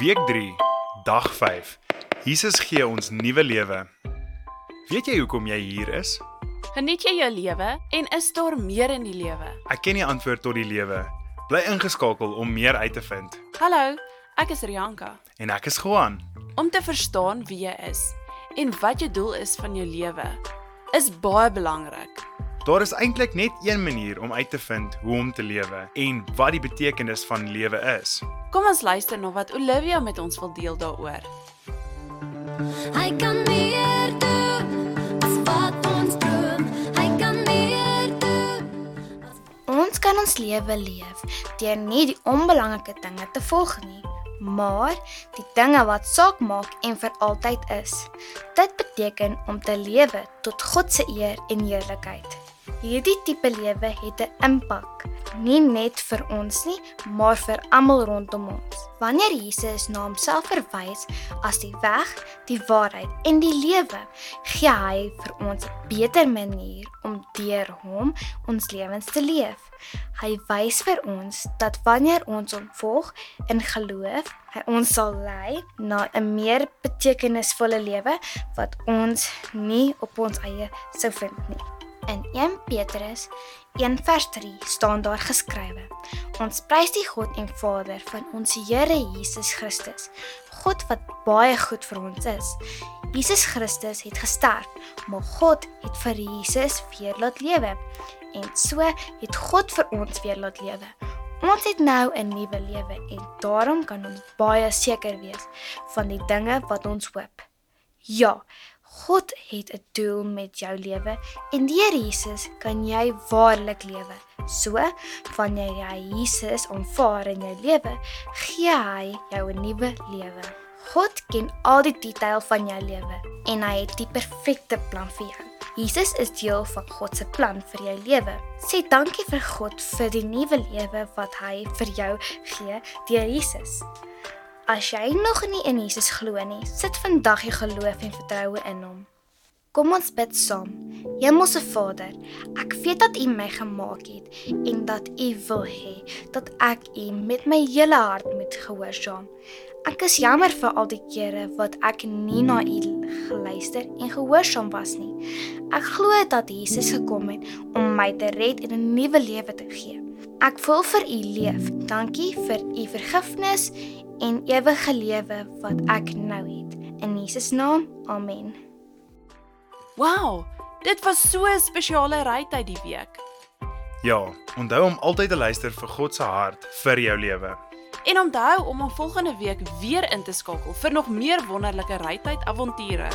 Week 3, dag 5. Jesus gee ons nuwe lewe. Weet jy hoekom jy hier is? Geniet jy jou lewe en is daar meer in die lewe? Ek ken die antwoord tot die lewe. Bly ingeskakel om meer uit te vind. Hallo, ek is Rianka. En ek is Juan. Om te verstaan wie jy is en wat jou doel is van jou lewe, is baie belangrik. Daar is eintlik net een manier om uit te vind hoe om te lewe en wat die betekenis van lewe is. Kom ons luister na wat Olivia met ons wil deel daaroor. Hy kan meer doen as wat ons droom. Hy kan meer doen. Ons kan ons lewe leef deur nie die onbelangrike dinge te volg nie, maar die dinge wat saak maak en vir altyd is. Dit beteken om te lewe tot God se eer en heerlikheid. Hierdie tipe lewe het 'n impak, nie net vir ons nie, maar vir almal rondom ons. Wanneer Jesus na homself verwys as die weg, die waarheid en die lewe, gee hy vir ons 'n beter manier om deur hom ons lewens te leef. Hy wys vir ons dat wanneer ons hom volg in geloof, hy ons sal lei na 'n meer betekenisvolle lewe wat ons nie op ons eie sou vind nie. In 1 Petrus 1 vers 3 staan daar geskrywe: Ons prys die God en Vader van ons Here Jesus Christus, God wat baie goed vir ons is. Jesus Christus het gesterf, maar God het vir Jesus weer laat lewe. En so het God vir ons weer laat lewe. Ons het nou 'n nuwe lewe en daarom kan ons baie seker wees van die dinge wat ons hoop. Ja, God het 'n doel met jou lewe en deur Jesus kan jy waarlik lewe. So, wanneer jy Jesus aanvaar in jou lewe, gee hy jou 'n nuwe lewe. God ken al die detail van jou lewe en hy het die perfekte plan vir jou. Jesus is deel van God se plan vir jou lewe. Sê dankie vir God vir die nuwe lewe wat hy vir jou gee deur Jesus. As jy nog nie in Jesus glo nie, sit vandag jou geloof en vertroue in hom. Kom ons bid saam. Hemelse Vader, ek weet dat U my gemaak het en dat U wil hê dat ek U met my hele hart moet gehoorsaam. Ek is jammer vir al die kere wat ek nie na U geluister en gehoorsaam was nie. Ek glo dat Jesus gekom het om my te red en 'n nuwe lewe te gee. Ek wil vir U leef. Dankie vir U vergifnis en ewige lewe wat ek nou het. In Jesus naam. Amen. Wow, dit was so 'n spesiale rytyd die week. Ja, onthou om altyd te luister vir God se hart vir jou lewe. En onthou om om volgende week weer in te skakel vir nog meer wonderlike rytyd avonture.